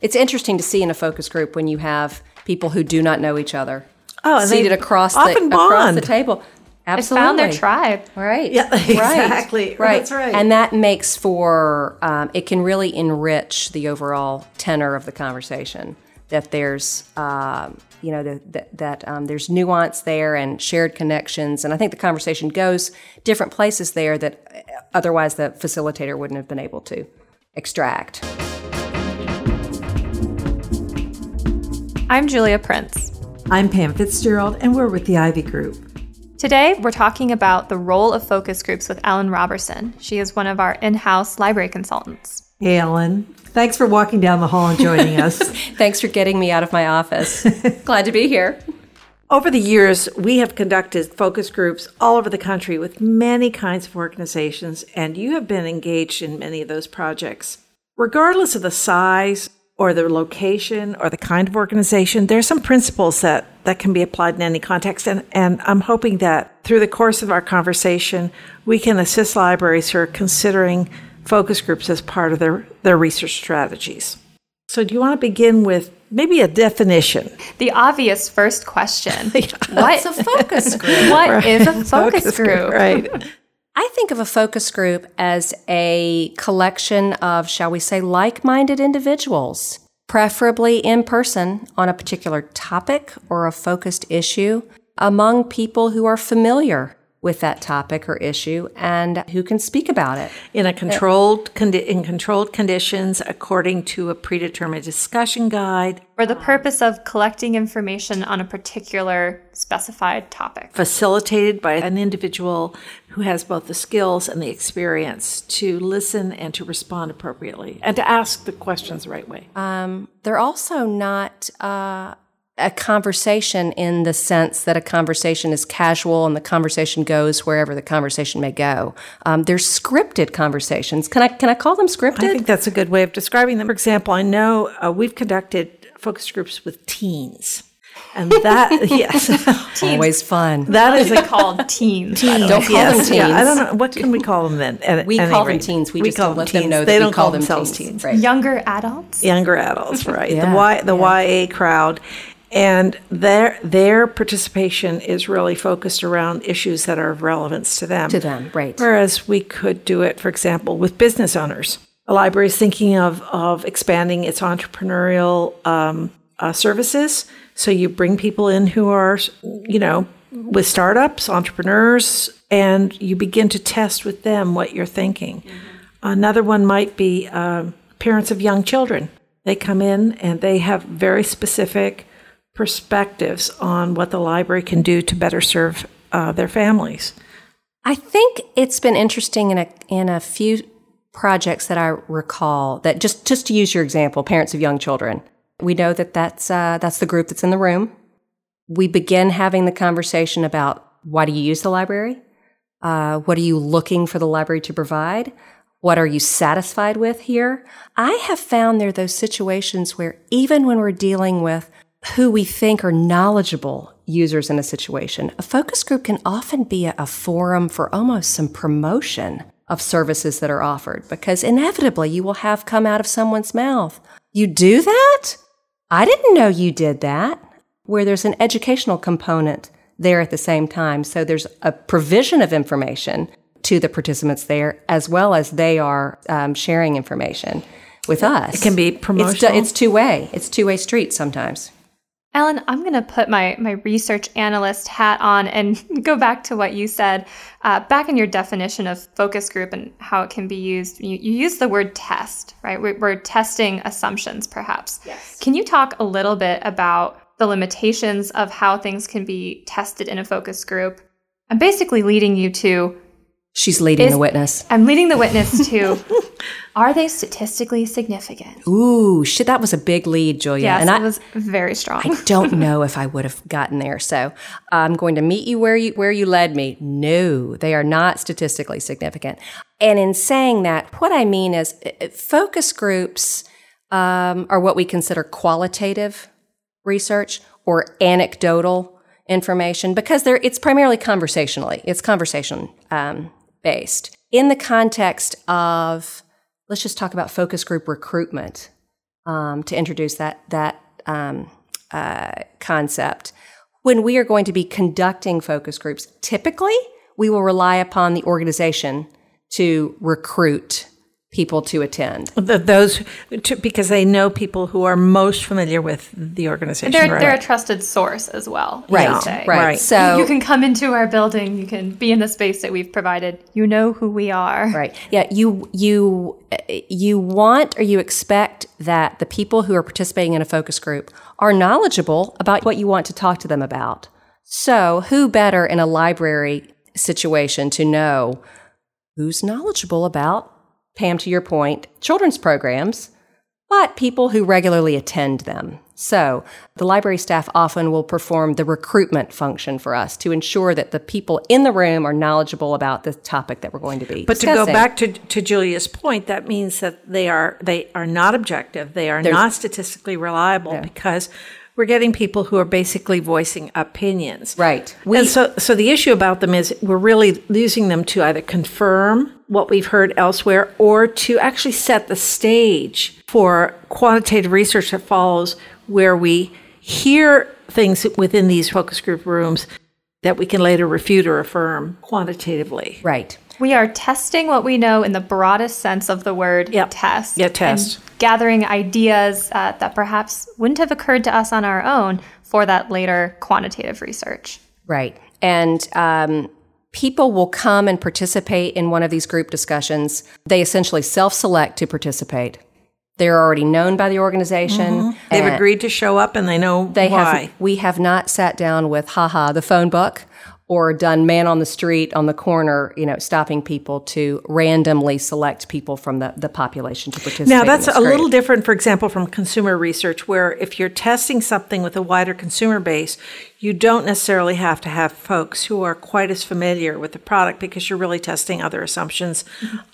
It's interesting to see in a focus group when you have people who do not know each other Oh, seated across the, across the bond. table. They Absolutely. found their tribe. Right. Yeah, exactly. Right. That's right. And that makes for um, it can really enrich the overall tenor of the conversation. That there's um, you know the, that that um, there's nuance there and shared connections, and I think the conversation goes different places there that uh, otherwise the facilitator wouldn't have been able to extract. I'm Julia Prince. I'm Pam Fitzgerald, and we're with the Ivy Group. Today, we're talking about the role of focus groups with Ellen Roberson. She is one of our in house library consultants. Hey, Ellen. Thanks for walking down the hall and joining us. Thanks for getting me out of my office. Glad to be here. Over the years, we have conducted focus groups all over the country with many kinds of organizations, and you have been engaged in many of those projects. Regardless of the size or the location or the kind of organization, there are some principles that, that can be applied in any context. And, and I'm hoping that through the course of our conversation, we can assist libraries who are considering focus groups as part of their, their research strategies. So, do you want to begin with maybe a definition? The obvious first question What What's a focus group? What is a focus, group? Right. I think of a focus group as a collection of, shall we say, like minded individuals, preferably in person on a particular topic or a focused issue, among people who are familiar with that topic or issue and who can speak about it. in a controlled condi- in controlled conditions according to a predetermined discussion guide For the purpose of collecting information on a particular specified topic. facilitated by an individual who has both the skills and the experience to listen and to respond appropriately and to ask the questions the right way They're also not uh, a conversation in the sense that a conversation is casual and the conversation goes wherever the conversation may go. Um, they're scripted conversations. Can I can I call them scripted? i think that's a good way of describing them for example i know uh, we've conducted focus groups with teens and that yes Always fun. that is a called teens. Don't call Yes, them yeah, teens. I don't know. What can we call them then? At We any call them rate? teens. We just call don't let them teens. know they we don't call call them themselves teens. teens. Right. Younger adults. Younger adults, right? Yeah, The Y, the YA crowd, and their their participation is really focused around issues that are of relevance to them. To them, right. Whereas we could do it, for example, with business owners. A library is thinking of of expanding its entrepreneurial um, uh, services. So you bring people in who are, you know, with startups, entrepreneurs, and you begin to test with them what you're thinking. Another one might be um, parents of young children. They come in and they have very specific perspectives on what the library can do to better serve uh, their families. I think it's been interesting in a in a few projects that I recall that just just to use your example, parents of young children. We know that that's uh, that's the group that's in the room. We begin having the conversation about why do you use the library? Uh, what are you looking for the library to provide? What are you satisfied with here? I have found there are those situations where even when we're dealing with who we think are knowledgeable users in a situation, a focus group can often be a, forum for almost some promotion of services that are offered because inevitably you will have come out of someone's mouth. You do that? I didn't know you did that. Where there's an educational component there at the same time. So there's a provision of information to the participants there, as well as they are um, sharing information with us. It can be It's, promotional. it's two way. It's two way street sometimes. Ellen, I'm going to put my, my research analyst hat on and go back to what you said. Uh, back in your definition of focus group and how it can be used, you, you use the word test, right? We're, we're testing assumptions, perhaps. Yes. Can you talk a little bit about the limitations of how things can be tested in a focus group? I'm basically leading you to, She's leading Is- the witness. I'm leading the witness to, are they statistically significant? Ooh, shit, that was a big lead, Julia. Yes, and it I, was very strong. I don't know if I would have gotten there. So I'm going to meet you where you where you led me. No, they are not statistically significant. And in saying that, what I mean is uh, uh, focus groups um, are what we consider qualitative research or anecdotal information because they're it's primarily conversationally. It's conversation um, based in the context of let's just talk about focus group recruitment um, to introduce that that um, uh, concept. When we are going to be conducting focus groups, typically we will rely upon the organization to recruit people to attend. The, those to, because they know people who are most familiar with the organization. They're, right? they're a trusted source as well. Right, I right. Right. So you can come into our building. You can be in the space that we've provided. You know who we are. Right. Yeah. You you uh, you want or you expect that the people who are participating in a focus group are knowledgeable about what you want to talk to them about. So, who better in a library situation to know who's knowledgeable about Pam to your point, children's programs, but people who regularly attend them. So, the library staff often will perform the recruitment function for us to ensure that the people in the room are knowledgeable about the topic that we're going to be But to go back to, to Julia's point, that means that they are they are not objective. They are not statistically reliable because we're getting people who are basically voicing opinions. Right. We, and so, so the issue about them is we're really using them to either confirm what we've heard elsewhere or to actually set the stage for quantitative research that follows where we hear things within these focus group rooms that we can later refute or affirm quantitatively. Right. We are testing what we know in the broadest sense of the word Yep. test. Yeah, test. And gathering ideas uh, that perhaps wouldn't have occurred to us on our own for that later quantitative research. Right. And um, people will come and participate in one of these group discussions. They essentially self select to participate. They're already known by the organization. They've agreed to show up and they know They why. have. We have not sat down with haha the phone book or done man on the street on the corner, you know, stopping people to randomly select people from the, the population to participate. Now, in that's this a group. little different, for example, from consumer research, where if you're testing something with a wider consumer base, you don't necessarily have to have folks who are quite as familiar with the product because you're really testing other assumptions.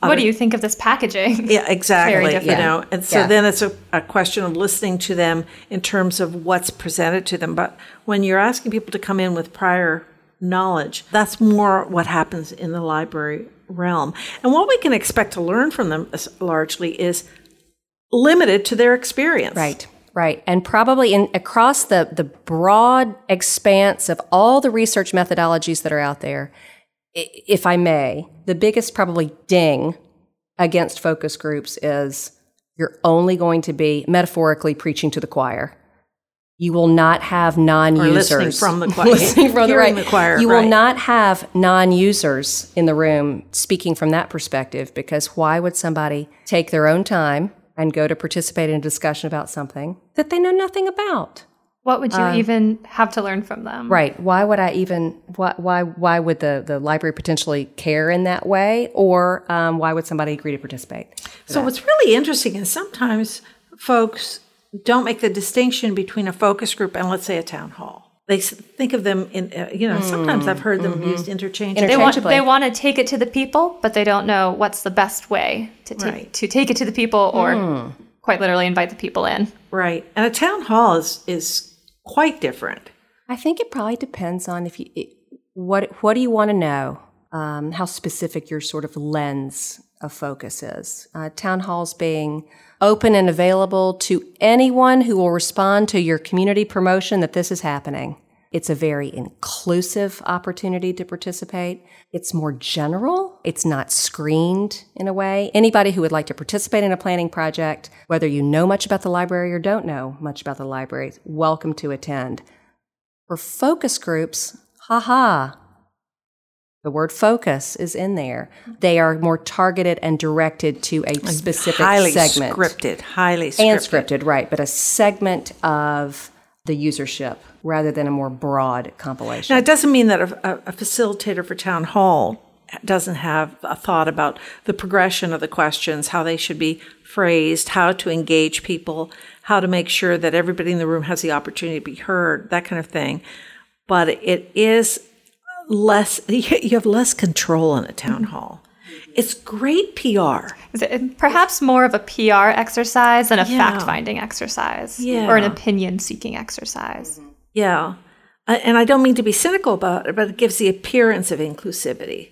what do you think of this packaging? Yeah, exactly. You different. know, and so Yeah. then it's a, a question of listening to them in terms of what's presented to them. But when you're asking people to come in with prior knowledge, that's more what happens in the library realm. And what we can expect to learn from them is largely is limited to their experience. Right, right. And probably in across the, the broad expanse of all the research methodologies that are out there, if I may, the biggest probably ding against focus groups is you're only going to be metaphorically preaching to the choir. You will not have non-users listening from the choir. listening from the, Hearing right. the choir, You right. will not have non-users in the room speaking from that perspective because why would somebody take their own time and go to participate in a discussion about something that they know nothing about? What would you even have to learn from them? Right. Why would I even? Why? Why? Why would the the library potentially care in that way, or um, why would somebody agree to participate? So what's really interesting is sometimes folks don't make the distinction between a focus group and let's say a town hall. They think of them in, uh, you know, sometimes I've heard them used interchangeably. They want, they want to take it to the people, but they don't know what's the best way to take, Right. to take it to the people or quite literally invite the people in. Right. And a town hall is, is quite different. I think it probably depends on if you it, what what do you want to know, um, how specific your sort of lens of focus is. Uh, town halls being open and available to anyone who will respond to your community promotion that this is happening. It's a very inclusive opportunity to participate. It's more general. It's not screened in a way. Anybody who would like to participate in a planning project, whether you know much about the library or don't know much about the library, welcome to attend. For focus groups, haha, the word focus is in there. They are more targeted and directed to a specific highly segment. scripted, highly scripted. And scripted, right, but a segment of the usership rather than a more broad compilation. Now, it doesn't mean that a, a, a facilitator for town hall doesn't have a thought about the progression of the questions, how they should be phrased, how to engage people, how to make sure that everybody in the room has the opportunity to be heard, that kind of thing. But it is less, you have less control in a town hall. It's great PR. Is it perhaps more of a PR exercise than a Yeah. fact finding exercise Yeah. or an opinion seeking exercise? Yeah. Uh, And I don't mean to be cynical about it, but it gives the appearance of inclusivity.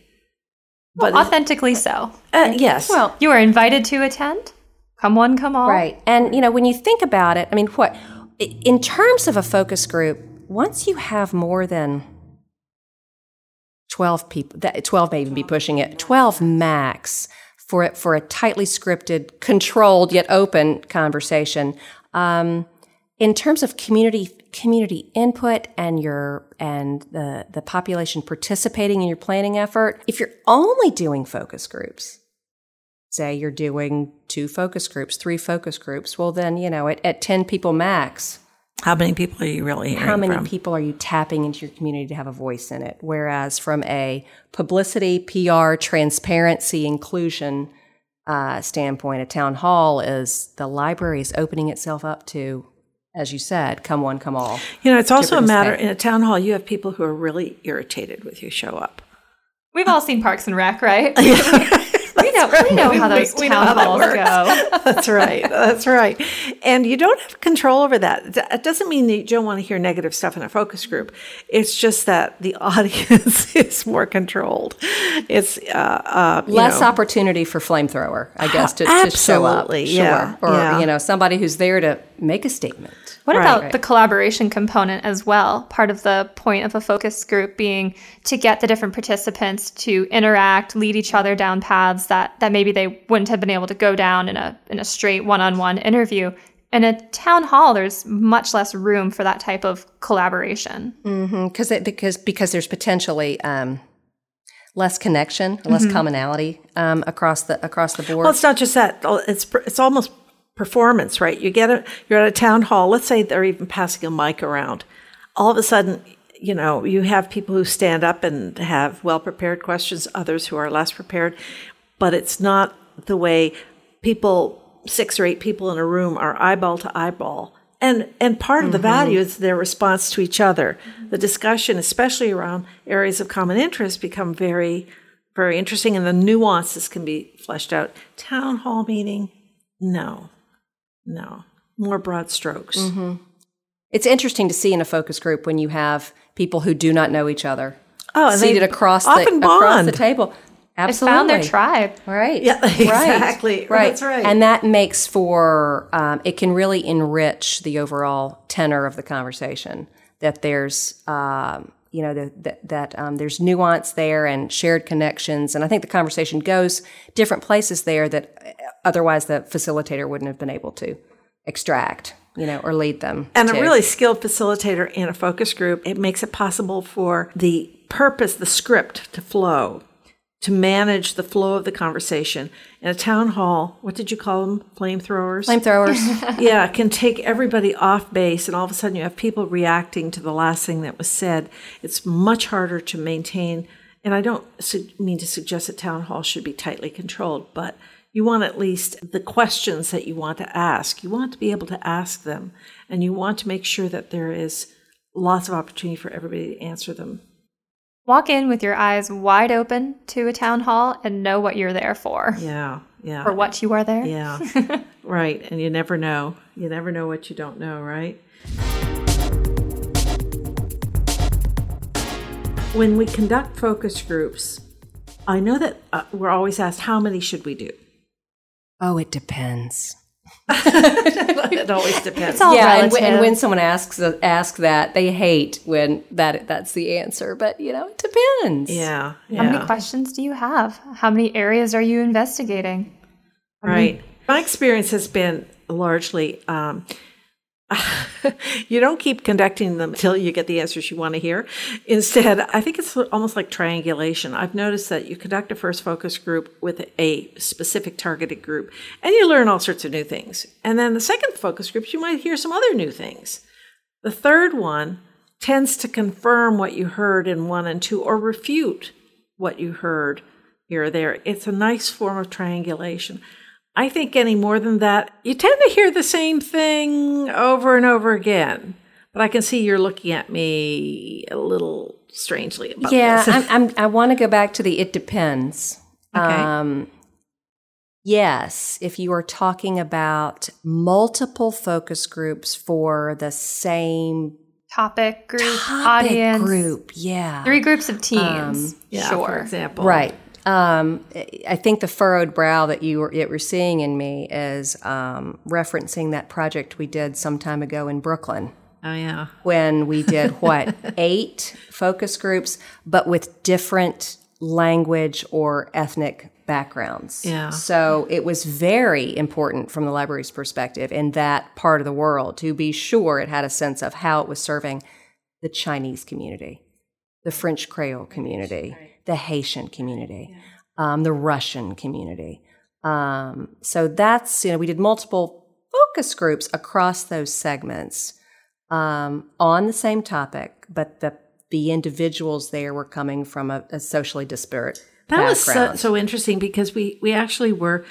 But Authentically so. uh, yes. well, You are invited to attend. Come one, come all. Right. And, you know, when you think about it, I mean, what, in terms of a focus group, once you have more than 12 people, that, 12 may even be pushing it, 12 max for, it, for a tightly scripted, controlled, yet open conversation. Um, in terms of community community input and your and the the population participating in your planning effort if you're only doing focus groups say you're doing two focus groups three focus groups well then you know at, at 10 people max how many people are you really hearing how many from? people are you tapping into your community to have a voice in it whereas from a publicity pr transparency inclusion uh, standpoint a town hall is the library is opening itself up to as you said, come one, come all. You know, it's also a matter in a town hall, you have people who are really irritated with you show up. We've all seen Parks and Rec, right? we know, we know how those we, town we halls go. That's right. That's right. And you don't have control over that. It doesn't mean that you don't want to hear negative stuff in a focus group. It's just that the audience is more controlled. It's uh, uh, less know. opportunity for flamethrower, I guess, to, to show up. Sure. Yeah. Or yeah. you know, somebody who's there to make a statement. What right, about right. the collaboration component as well? Part of the point of a focus group being to get the different participants to interact, lead each other down paths that, that maybe they wouldn't have been able to go down in a in a straight one-on-one interview. In a town hall, there's much less room for that type of collaboration. Because mm-hmm. because because there's potentially um, less connection, less mm-hmm. commonality um, across the across the board. Well, it's not just that. It's it's almost performance, right? You get a, you're at a town hall. Let's say they're even passing a mic around. All of a sudden, you know, you have people who stand up and have well prepared questions, others who are less prepared, but it's not the way people, six or eight people in a room, are eyeball to eyeball. And, and part of the mm-hmm. value is their response to each other. The discussion, especially around areas of common interest, become very, very interesting, and the nuances can be fleshed out. Town hall meeting, no. No, more broad strokes. Mm-hmm. It's interesting to see in a focus group when you have people who do not know each other oh, seated across the across the table. Absolutely, they found their tribe. Right. Yeah. Exactly. Right. That's right. And that makes for um, it can really enrich the overall tenor of the conversation. That there's um, you know the, the, that um, there's nuance there and shared connections, and I think the conversation goes different places there that otherwise the facilitator wouldn't have been able to extract you know or lead them and to. a really skilled facilitator in a focus group it makes it possible for the purpose the script to flow to manage the flow of the conversation. In a town hall what did you call them? Flamethrowers? Flamethrowers. Yeah can take everybody off base and all of a sudden you have people reacting to the last thing that was said. It's much harder to maintain and i don't mean to suggest that town hall should be tightly controlled but you want at least the questions that you want to ask. You want to be able to ask them, and you want to make sure that there is lots of opportunity for everybody to answer them. Walk in with your eyes wide open to a town hall and know what you're there for. Yeah, yeah. For what you are there. Yeah, right. And you never know. You never know what you don't know, right? When we conduct focus groups, I know that uh, we're always asked, how many should we do? Oh, it depends. it always depends. yeah, and, and, when someone asks uh, ask that, they hate when that that's the answer. But you know, it depends. Yeah. yeah. How many questions do you have? How many areas are you investigating? right. My experience has been largely um, you don't keep conducting them until you get the answers you want to hear. Instead, I think it's almost like triangulation. I've noticed that you conduct a first focus group with a specific targeted group, and you learn all sorts of new things. And then the second focus group, you might hear some other new things. The third one tends to confirm what you heard in one and two or refute what you heard here or there. It's a nice form of triangulation. I think any more than that, you tend to hear the same thing over and over again. But I can see you're looking at me a little strangely about yeah, this. I'm, I'm, i want to go back to the it depends. Okay. Um, yes, if you are talking about multiple focus groups for the same topic group, topic audience group, yeah, three groups of teams, um, yeah, sure, for example, right Um, I think the furrowed brow that you were, that were seeing in me is um, referencing that project we did some time ago in Brooklyn. Oh, yeah. When we did what, eight focus groups, but with different language or ethnic backgrounds. Yeah. So it was very important from the library's perspective in that part of the world to be sure it had a sense of how it was serving the Chinese community, the French Creole community, the Haitian community, um, the Russian community. Um, so that's, you know, we did multiple focus groups across those segments um, on the same topic, but the the individuals there were coming from a, a socially disparate that background. was so, so, interesting because we we actually were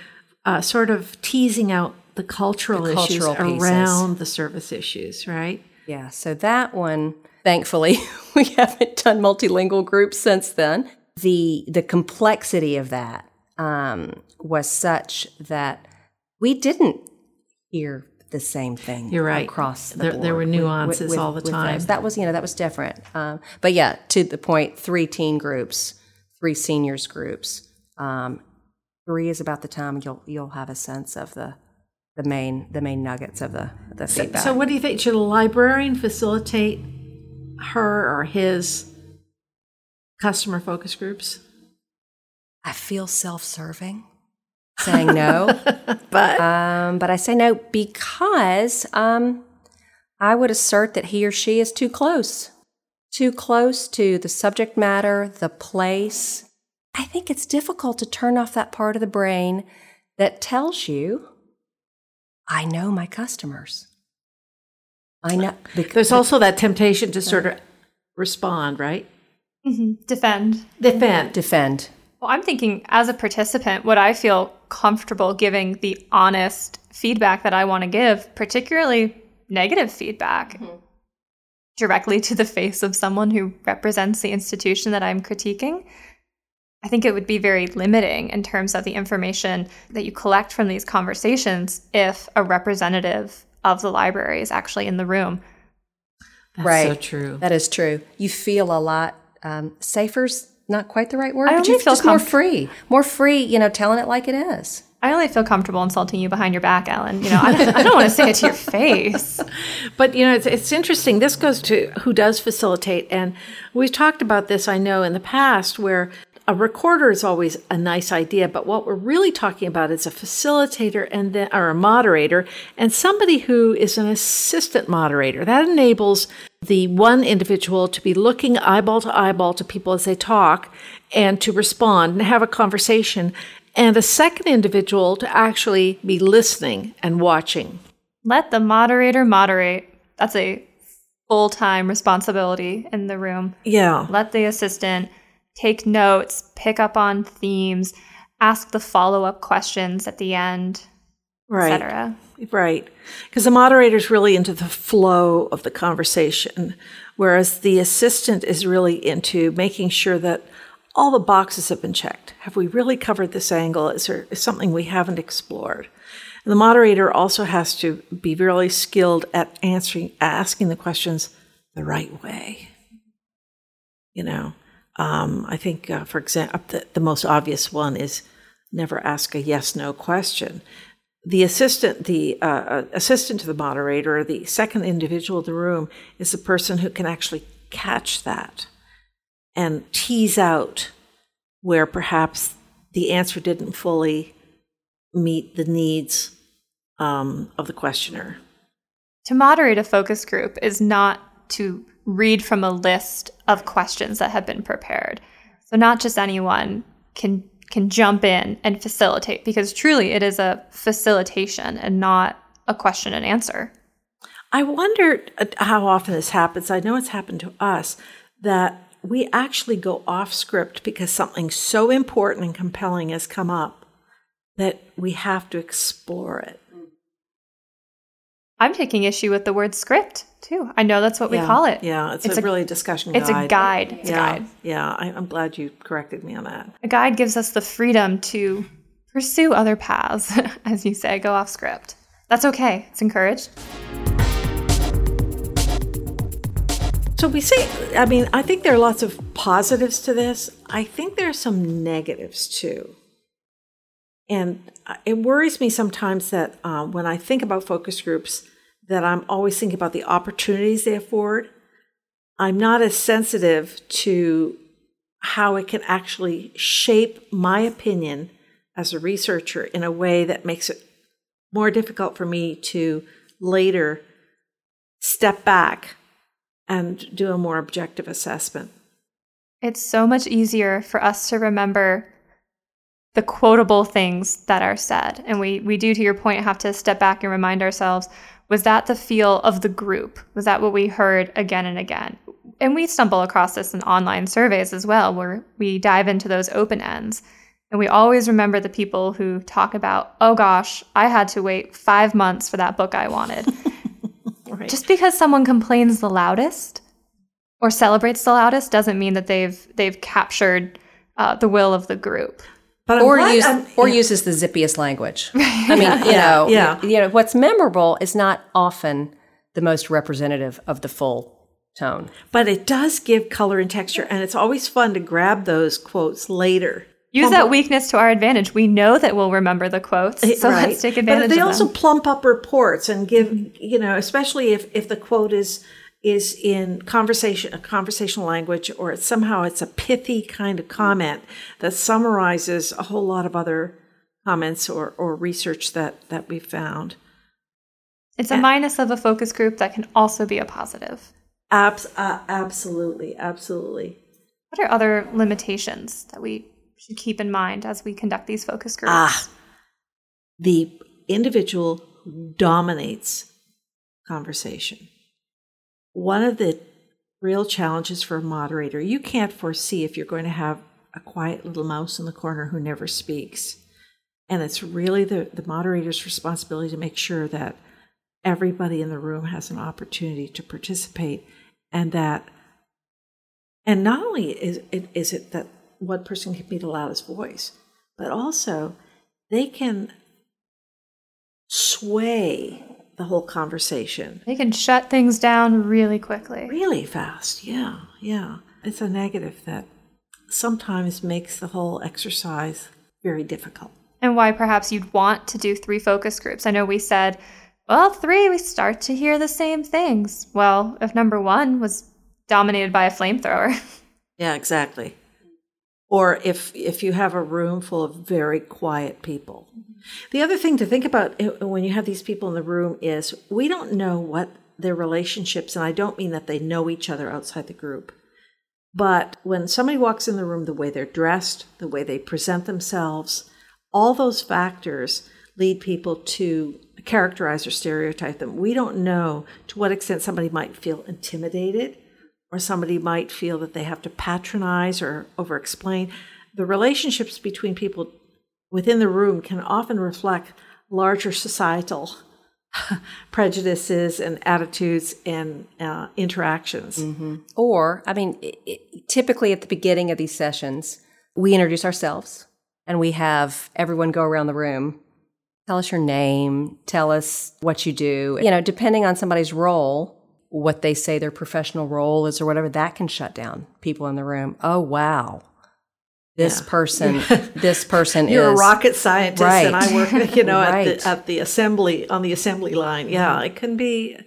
uh, sort of teasing out the cultural, The issues pieces. around the service issues, right? Yeah, so that one, thankfully, we haven't done multilingual groups since then. The the complexity of that um, was such that we didn't hear the same thing. You're right. Across the There- board there were with- nuances all the time. That was you know that was different. Um, but yeah, to the point, three teen groups, three seniors groups. Um, three is about the time you'll you'll have a sense of the the main the main nuggets of the the feedback. So, what do you think? Should a librarian facilitate her or his customer focus groups? I feel self serving saying no. But um, but I say no because um, I would assert that he or she is too close. Too close to the subject matter, the place. I think it's difficult to turn off that part of the brain that tells you, I know my customers. I know. bec- there's also that temptation to sort of respond, right? Mhm. Defend. Defend. defend. Well, I'm thinking as a participant, would I feel comfortable giving the honest feedback that I want to give, particularly negative feedback, directly to the face of someone who represents the institution that I'm critiquing? I think it would be very limiting in terms of the information that you collect from these conversations if a representative of the library is actually in the room. That's right. so true. That is true. You feel a lot um, safer's not quite the right word, I but you only feel feel just more free, more free. You know, telling it like it is. I only feel comfortable insulting you behind your back, Ellen. You know, I don't, I don't want to say it to your face. But you know, it's, it's interesting. This goes to who does facilitate, and we've talked about this. I know in the past where a recorder is always a nice idea, but what we're really talking about is a facilitator and then or a moderator and somebody who is an assistant moderator. That enables the one individual to be looking eyeball to eyeball to people as they talk and to respond and have a conversation, and a second individual to actually be listening and watching. Let the moderator moderate. That's a full time responsibility in the room. Yeah. Let the assistant take notes, pick up on themes, ask the follow up questions at the end, Right. etc. Right. Because the moderator is really into the flow of the conversation, whereas the assistant is really into making sure that all the boxes have been checked. Have we really covered this angle? Is there is something we haven't explored? And the moderator also has to be really skilled at answering, asking the questions the right way. You know, um, I think, uh, for example, the, the most obvious one is never ask a yes no question the assistant the uh, assistant to the moderator the second individual in the room is the person who can actually catch that and tease out where perhaps the answer didn't fully meet the needs um, of the questioner To moderate a focus group is not to read from a list of questions that have been prepared. So not just anyone can can jump in and facilitate because truly it is a facilitation and not a question and answer. I wonder uh, how often this happens. I know it's happened to us that we actually go off script because something so important and compelling has come up that we have to explore it. I'm taking issue with the word script too. I know that's what we call it. Yeah, it's, It's a, a- really discussion It's guide. a guide. It's yeah, a guide. yeah. I, I'm glad you corrected me on that. A guide gives us the freedom to pursue other paths, as you say, go off script. That's okay. It's encouraged. So we see, I mean, I think there are lots of positives to this. I think there are some negatives too. And it worries me sometimes that uh, when I think about focus groups, that I'm always thinking about the opportunities they afford. I'm not as sensitive to how it can actually shape my opinion as a researcher in a way that makes it more difficult for me to later step back and do a more objective assessment. It's so much easier for us to remember the quotable things that are said. And we, we do, to your point, have to step back and remind ourselves was that the feel of the group? Was that what we heard again and again? And we stumble across this in online surveys as well, where we dive into those open ends. And we always remember the people who talk about, oh gosh, I had to wait five months for that book I wanted. right. Just because someone complains the loudest or celebrates the loudest doesn't mean that they've they've captured uh, the will of the group. But or use, or yeah. uses the zippiest language. I mean, you know, yeah. you know, what's memorable is not often the most representative of the full tone. But it does give color and texture, and it's always fun to grab those quotes later. Use that weakness to our advantage. We know that we'll remember the quotes, eh, so right. let's take advantage. Of it. But they also them. plump up reports and give, you know, especially if if the quote is is in conversation a conversational language or it's somehow it's a pithy kind of comment that summarizes a whole lot of other comments or, or research that that we found. It's a and, minus of a focus group that can also be a positive. Abs- uh, absolutely absolutely. What are other limitations that we should keep in mind as we conduct these focus groups? Ah the individual dominates conversation one of the real challenges for a moderator, you can't foresee if you're going to have a quiet little mouse in the corner who never speaks. And it's really the, the moderator's responsibility to make sure that everybody in the room has an opportunity to participate and that and not only is it, is it that one person can be the loudest voice, but also they can sway the whole conversation. They can shut things down really quickly. Really fast, yeah, yeah. It's a negative that sometimes makes the whole exercise very difficult. And why perhaps you'd want to do three focus groups. I know we said, well, three, we start to hear the same things. Well, if number one was dominated by a flamethrower. Yeah, exactly or if if you have a room full of very quiet people. The other thing to think about eh, when you have these people in the room is we don't know what their relationships and I don't mean that they know each other outside the group. But when somebody walks in the room the way they're dressed, the way they present themselves, all those factors lead people to characterize or stereotype them. We don't know to what extent somebody might feel intimidated or somebody might feel that they have to patronize or over explain. The relationships between people within the room can often reflect larger societal prejudices and attitudes and uh, interactions. Mm-hmm. Or, I mean, it, typically at the beginning of these sessions, we introduce ourselves and we have everyone go around the room. Tell us your name, tell us what you do. You know, depending on somebody's role, what they say their professional role is or whatever, that can shut down people in the room. Oh, wow. This yeah. person, this person You're is, a rocket scientist, right. and I work, you know, right. at, the, at the assembly on the assembly line. Yeah, mm-hmm. it can be.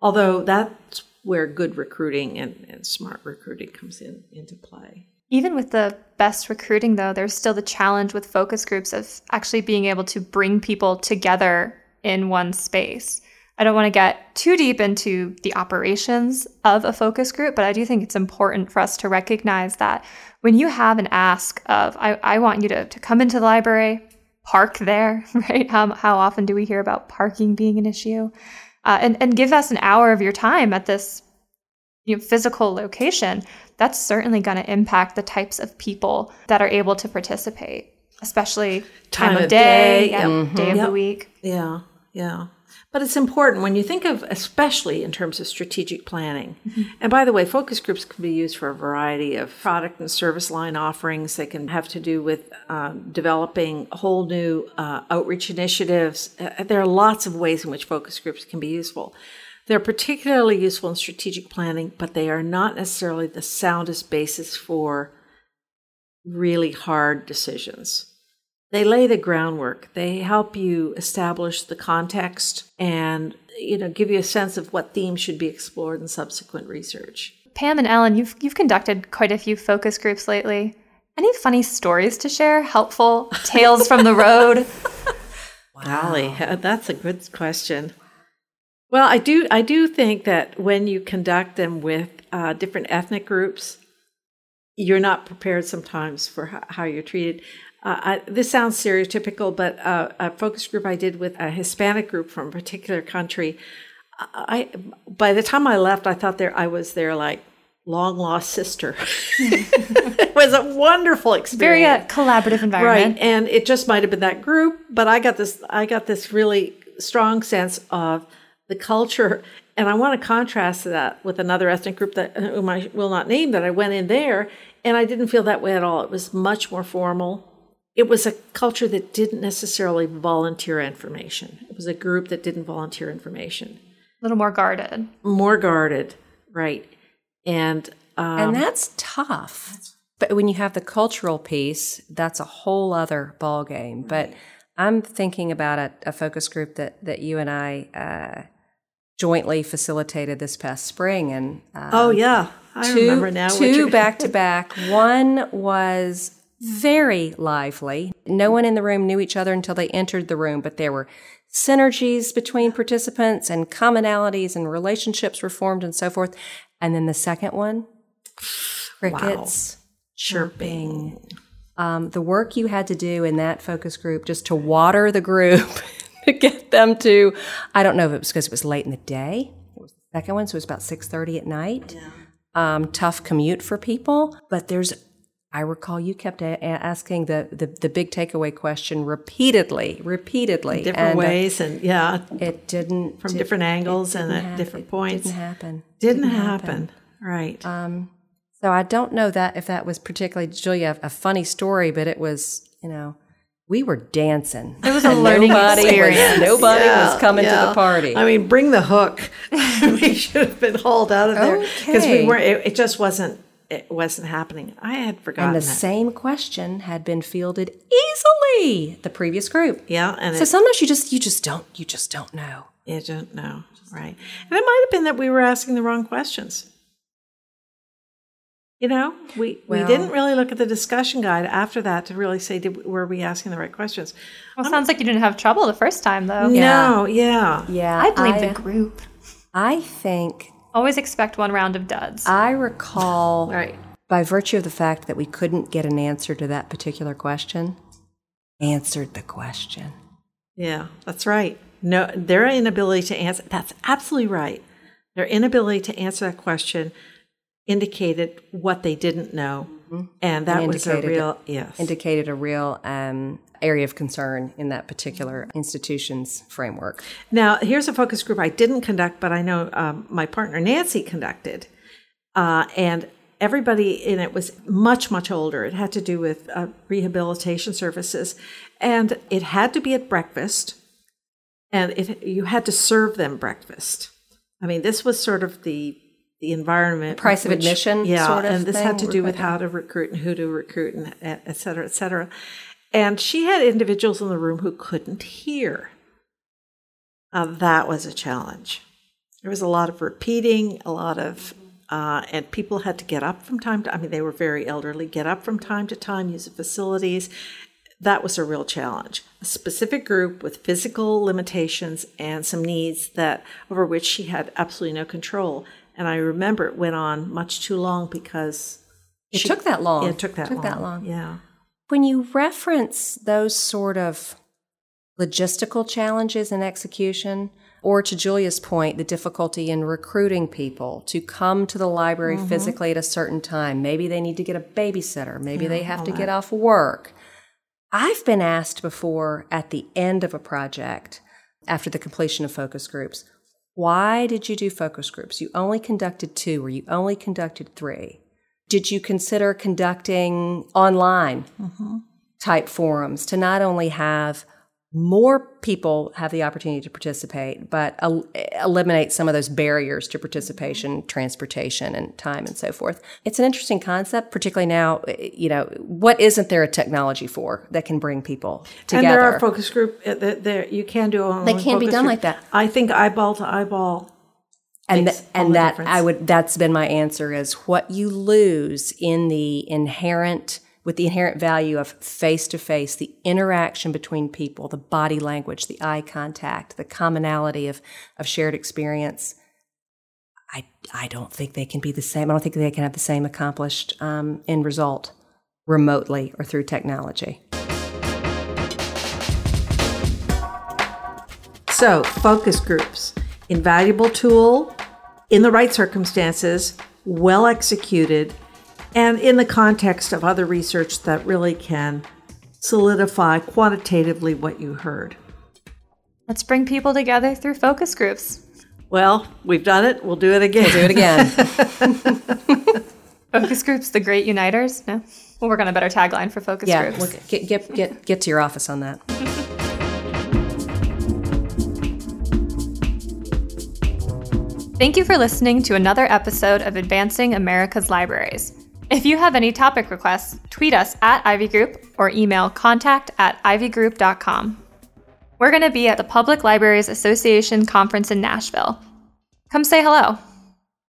Although that's where good recruiting and, and smart recruiting comes in into play. Even with the best recruiting, though, there's still the challenge with focus groups of actually being able to bring people together in one space. I don't want to get too deep into the operations of a focus group, but I do think it's important for us to recognize that when you have an ask of, I, I want you to, to come into the library, park there, right? How, how often do we hear about parking being an issue? Uh, and, and give us an hour of your time at this you know, physical location, that's certainly going to impact the types of people that are able to participate, especially time, time of, day, day, yep, mm-hmm. day of yep. the week. Yeah, yeah. But it's important when you think of, especially in terms of strategic planning. Mm-hmm. And by the way, focus groups can be used for a variety of product and service line offerings. They can have to do with um, developing whole new uh, outreach initiatives. Uh, there are lots of ways in which focus groups can be useful. They're particularly useful in strategic planning, but they are not necessarily the soundest basis for really hard decisions. They lay the groundwork. They help you establish the context and you know give you a sense of what themes should be explored in subsequent research. Pam and Ellen, you've you've conducted quite a few focus groups lately. Any funny stories to share? Helpful tales from the road? Wow. that's a good question. Well, I do I do think that when you conduct them with uh, different ethnic groups, you're not prepared sometimes for how, how you're treated. Uh, I, this sounds stereotypical, but uh, a focus group I did with a Hispanic group from a particular country, I by the time I left, I thought there I was their like long lost sister. it was a wonderful experience. Very uh, collaborative environment, right? And it just might have been that group, but I got this I got this really strong sense of the culture and I want to contrast that with another ethnic group that whom I will not name that I went in there and I didn't feel that way at all. It was much more formal. It was a culture that didn't necessarily volunteer information. It was a group that didn't volunteer information. A little more guarded. More guarded, right. And um, and that's tough. But when you have the cultural piece, that's a whole other ball game. But I'm thinking about a, a, focus group that that you and I uh, jointly facilitated this past spring. And um, oh yeah, I two, remember now. Two back to back. One was very lively. No one in the room knew each other until they entered the room, but there were synergies between participants and commonalities and relationships were formed and so forth. And then the second one, crickets wow. chirping. Um, the work you had to do in that focus group just to water the group to get them to i don't know if it was because it was late in the day it was the second one so it was about 6.30 at night yeah. um, tough commute for people but there's i recall you kept a- asking the, the, the, big takeaway question repeatedly repeatedly in different and, uh, ways and yeah it didn't from did, different angles and at different points didn't happen didn't, didn't happen. happen. right um, so i don't know that if that was particularly julia a funny story but it was you know we were dancing. It was a learning nobody experience. Was, nobody yeah, was coming yeah. to the party. I mean, bring the hook. we should have been hauled out of there because okay. we weren't. It, it, just wasn't. It wasn't happening. I had forgotten. And the that. same question had been fielded easily the previous group. Yeah, and so it, sometimes you just you just don't you just don't know. You don't know, right? And it might have been that we were asking the wrong questions. You know, we, well, we didn't really look at the discussion guide after that to really say, did, were we asking the right questions? Well, sounds like you didn't have trouble the first time, though. No, yeah. Yeah. I blame I, the group. I think. Always expect one round of duds. I recall, right. by virtue of the fact that we couldn't get an answer to that particular question, answered the question. Yeah, that's right. No, their inability to answer, that's absolutely right. Their inability to answer that question indicated what they didn't know, mm-hmm. and that and was a real yes indicated a real um, area of concern in that particular institution's framework. Now, here's a focus group I didn't conduct, but I know um, my partner Nancy conducted, uh, and everybody in it was much much older. It had to do with uh, rehabilitation services, and it had to be at breakfast, and it you had to serve them breakfast. I mean, this was sort of the the environment. The price which, of admission, yeah. Sort of and this had to do with how to recruit and who to recruit and et cetera, et cetera. And she had individuals in the room who couldn't hear. Uh, that was a challenge. There was a lot of repeating, a lot of, uh, and people had to get up from time to. I mean, they were very elderly. Get up from time to time, use the facilities. That was a real challenge. A specific group with physical limitations and some needs that over which she had absolutely no control and I remember it went on much too long because it she, took that long. Yeah, it took that it took long. that long. Yeah. When you reference those sort of logistical challenges in execution, or to Julia's point, the difficulty in recruiting people to come to the library mm-hmm. physically at a certain time. Maybe they need to get a babysitter. Maybe yeah, they have to that. get off work. I've been asked before at the end of a project, after the completion of focus groups, why did you do focus groups? You only conducted two or you only conducted three. Did you consider conducting online mm-hmm. type forums to not only have more people have the opportunity to participate, but el- eliminate some of those barriers to participation, transportation, and time, and so forth. It's an interesting concept, particularly now. You know, what isn't there a technology for that can bring people together? And there are focus group. uh, There, you can do. Online They can be done group. like that. I think eyeball to eyeball. And th- and that difference. I would that's been my answer is what you lose in the inherent with the inherent value of face to face, the interaction between people, the body language, the eye contact, the commonality of of shared experience. I I don't think they can be the same. I don't think they can have the same accomplished um, end result remotely or through technology. So, focus groups, invaluable tool in the right circumstances, well executed, and in the context of other research that really can solidify quantitatively what you heard. Let's bring people together through focus groups. Well, we've done it. We'll do it again. Do it again. Focus groups, the great uniters? No? We'll work on a better tagline for focus yeah, groups. look, get get get get to your office on that. Thank you for listening to another episode of Advancing America's Libraries. If you have any topic requests, tweet us at Ivy Group or email contact at ivygroup.com. We're going to be at the Public Libraries Association conference in Nashville. Come say hello.